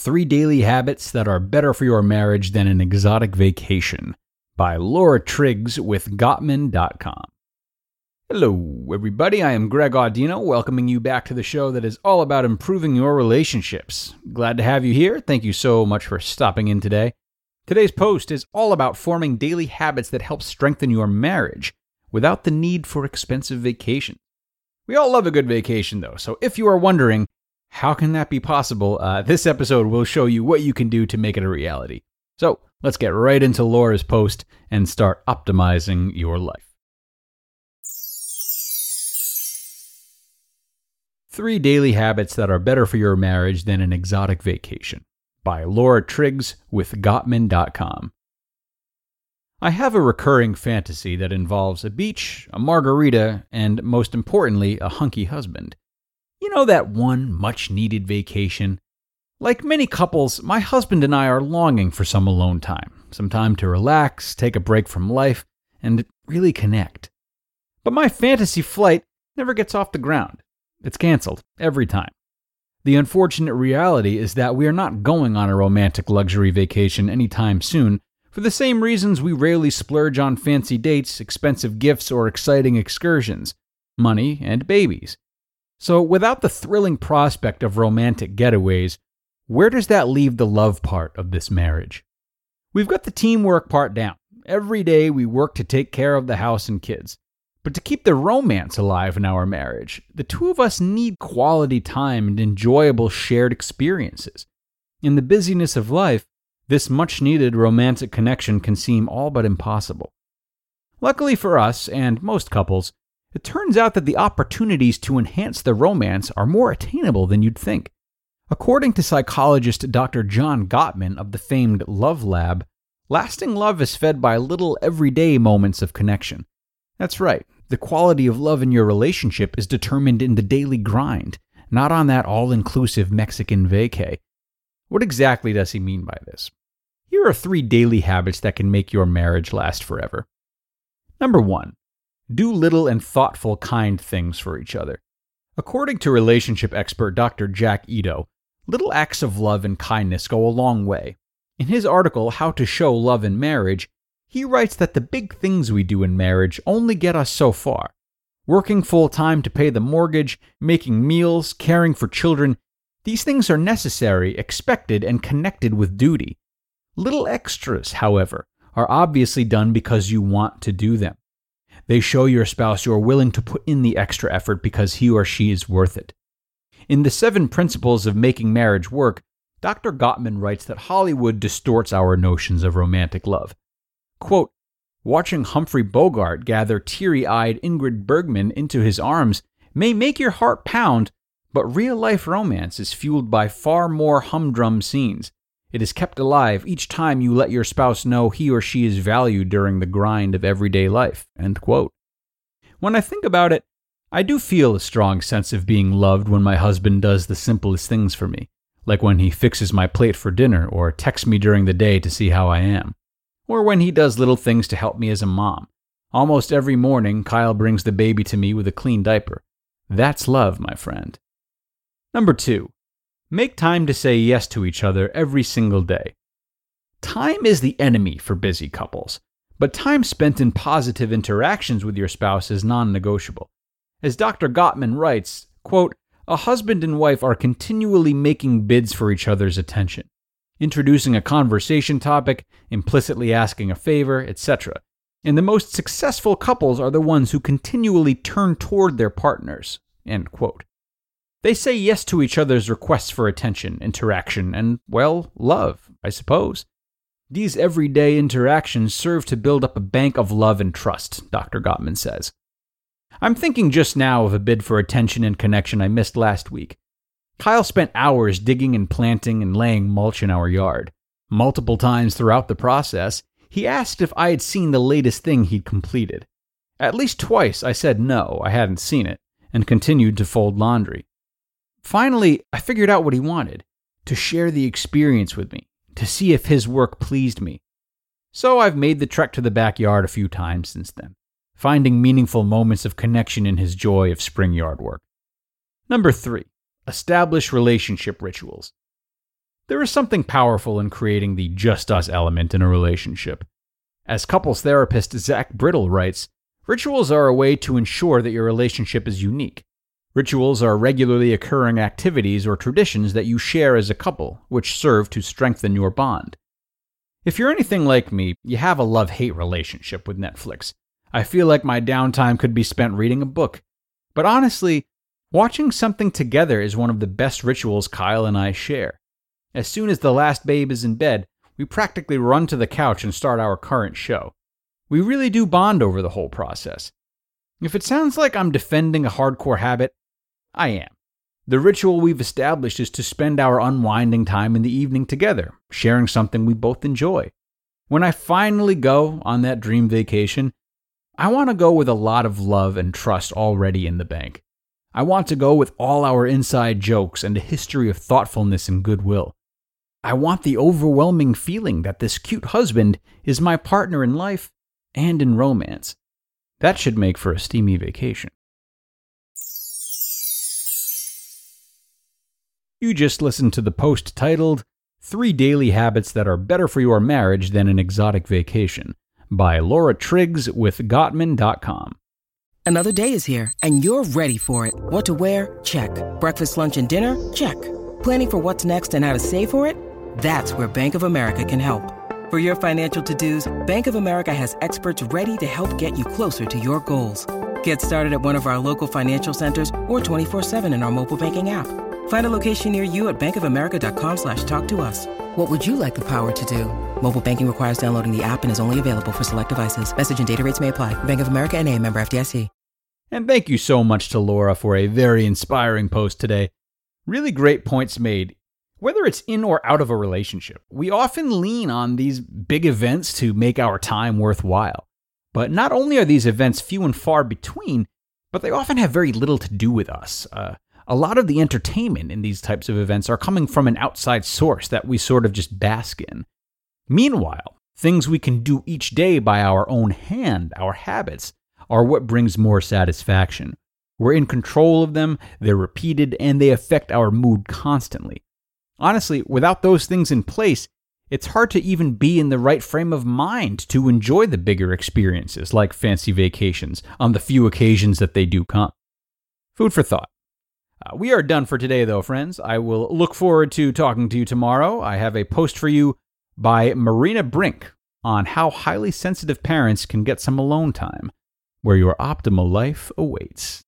Three Daily Habits That Are Better for Your Marriage Than an Exotic Vacation by Laura Triggs with Gottman.com. Hello, everybody. I am Greg Audino, welcoming you back to the show that is all about improving your relationships. Glad to have you here. Thank you so much for stopping in today. Today's post is all about forming daily habits that help strengthen your marriage without the need for expensive vacations. We all love a good vacation, though, so if you are wondering, how can that be possible? Uh, this episode will show you what you can do to make it a reality. So let's get right into Laura's post and start optimizing your life. Three Daily Habits That Are Better for Your Marriage Than an Exotic Vacation by Laura Triggs with Gottman.com. I have a recurring fantasy that involves a beach, a margarita, and most importantly, a hunky husband. Know that one much needed vacation? Like many couples, my husband and I are longing for some alone time, some time to relax, take a break from life, and really connect. But my fantasy flight never gets off the ground. It's canceled every time. The unfortunate reality is that we are not going on a romantic luxury vacation anytime soon for the same reasons we rarely splurge on fancy dates, expensive gifts, or exciting excursions money and babies. So, without the thrilling prospect of romantic getaways, where does that leave the love part of this marriage? We've got the teamwork part down. Every day we work to take care of the house and kids. But to keep the romance alive in our marriage, the two of us need quality time and enjoyable shared experiences. In the busyness of life, this much needed romantic connection can seem all but impossible. Luckily for us, and most couples, it turns out that the opportunities to enhance the romance are more attainable than you'd think. According to psychologist Dr. John Gottman of the famed Love Lab, lasting love is fed by little everyday moments of connection. That's right, the quality of love in your relationship is determined in the daily grind, not on that all inclusive Mexican vacay. What exactly does he mean by this? Here are three daily habits that can make your marriage last forever. Number one, do little and thoughtful, kind things for each other. According to relationship expert Dr. Jack Ito, little acts of love and kindness go a long way. In his article, How to Show Love in Marriage, he writes that the big things we do in marriage only get us so far. Working full time to pay the mortgage, making meals, caring for children, these things are necessary, expected, and connected with duty. Little extras, however, are obviously done because you want to do them. They show your spouse you are willing to put in the extra effort because he or she is worth it. In The Seven Principles of Making Marriage Work, Dr. Gottman writes that Hollywood distorts our notions of romantic love. Quote, Watching Humphrey Bogart gather teary eyed Ingrid Bergman into his arms may make your heart pound, but real life romance is fueled by far more humdrum scenes. It is kept alive each time you let your spouse know he or she is valued during the grind of everyday life. When I think about it, I do feel a strong sense of being loved when my husband does the simplest things for me, like when he fixes my plate for dinner or texts me during the day to see how I am, or when he does little things to help me as a mom. Almost every morning, Kyle brings the baby to me with a clean diaper. That's love, my friend. Number two, Make time to say yes to each other every single day. Time is the enemy for busy couples, but time spent in positive interactions with your spouse is non negotiable. As Dr. Gottman writes, quote, a husband and wife are continually making bids for each other's attention, introducing a conversation topic, implicitly asking a favor, etc. And the most successful couples are the ones who continually turn toward their partners. End quote. They say yes to each other's requests for attention, interaction, and, well, love, I suppose. These everyday interactions serve to build up a bank of love and trust, Dr. Gottman says. I'm thinking just now of a bid for attention and connection I missed last week. Kyle spent hours digging and planting and laying mulch in our yard. Multiple times throughout the process, he asked if I had seen the latest thing he'd completed. At least twice I said no, I hadn't seen it, and continued to fold laundry. Finally, I figured out what he wanted to share the experience with me, to see if his work pleased me. So I've made the trek to the backyard a few times since then finding meaningful moments of connection in his joy of spring yard work. Number three, establish relationship rituals. There is something powerful in creating the just us element in a relationship. As couples therapist Zach Brittle writes, rituals are a way to ensure that your relationship is unique. Rituals are regularly occurring activities or traditions that you share as a couple, which serve to strengthen your bond. If you're anything like me, you have a love hate relationship with Netflix. I feel like my downtime could be spent reading a book. But honestly, watching something together is one of the best rituals Kyle and I share. As soon as the last babe is in bed, we practically run to the couch and start our current show. We really do bond over the whole process. If it sounds like I'm defending a hardcore habit, I am. The ritual we've established is to spend our unwinding time in the evening together, sharing something we both enjoy. When I finally go on that dream vacation, I want to go with a lot of love and trust already in the bank. I want to go with all our inside jokes and a history of thoughtfulness and goodwill. I want the overwhelming feeling that this cute husband is my partner in life and in romance. That should make for a steamy vacation. You just listened to the post titled Three Daily Habits That Are Better for Your Marriage Than an Exotic Vacation by Laura Triggs with Gottman.com. Another day is here, and you're ready for it. What to wear? Check. Breakfast, lunch, and dinner? Check. Planning for what's next and how to save for it? That's where Bank of America can help. For your financial to dos, Bank of America has experts ready to help get you closer to your goals. Get started at one of our local financial centers or 24-7 in our mobile banking app. Find a location near you at bankofamerica.com slash talk to us. What would you like the power to do? Mobile banking requires downloading the app and is only available for select devices. Message and data rates may apply. Bank of America and a member FDIC. And thank you so much to Laura for a very inspiring post today. Really great points made. Whether it's in or out of a relationship, we often lean on these big events to make our time worthwhile. But not only are these events few and far between, but they often have very little to do with us. Uh, a lot of the entertainment in these types of events are coming from an outside source that we sort of just bask in. Meanwhile, things we can do each day by our own hand, our habits, are what brings more satisfaction. We're in control of them, they're repeated, and they affect our mood constantly. Honestly, without those things in place, it's hard to even be in the right frame of mind to enjoy the bigger experiences like fancy vacations on the few occasions that they do come. Food for thought. We are done for today, though, friends. I will look forward to talking to you tomorrow. I have a post for you by Marina Brink on how highly sensitive parents can get some alone time, where your optimal life awaits.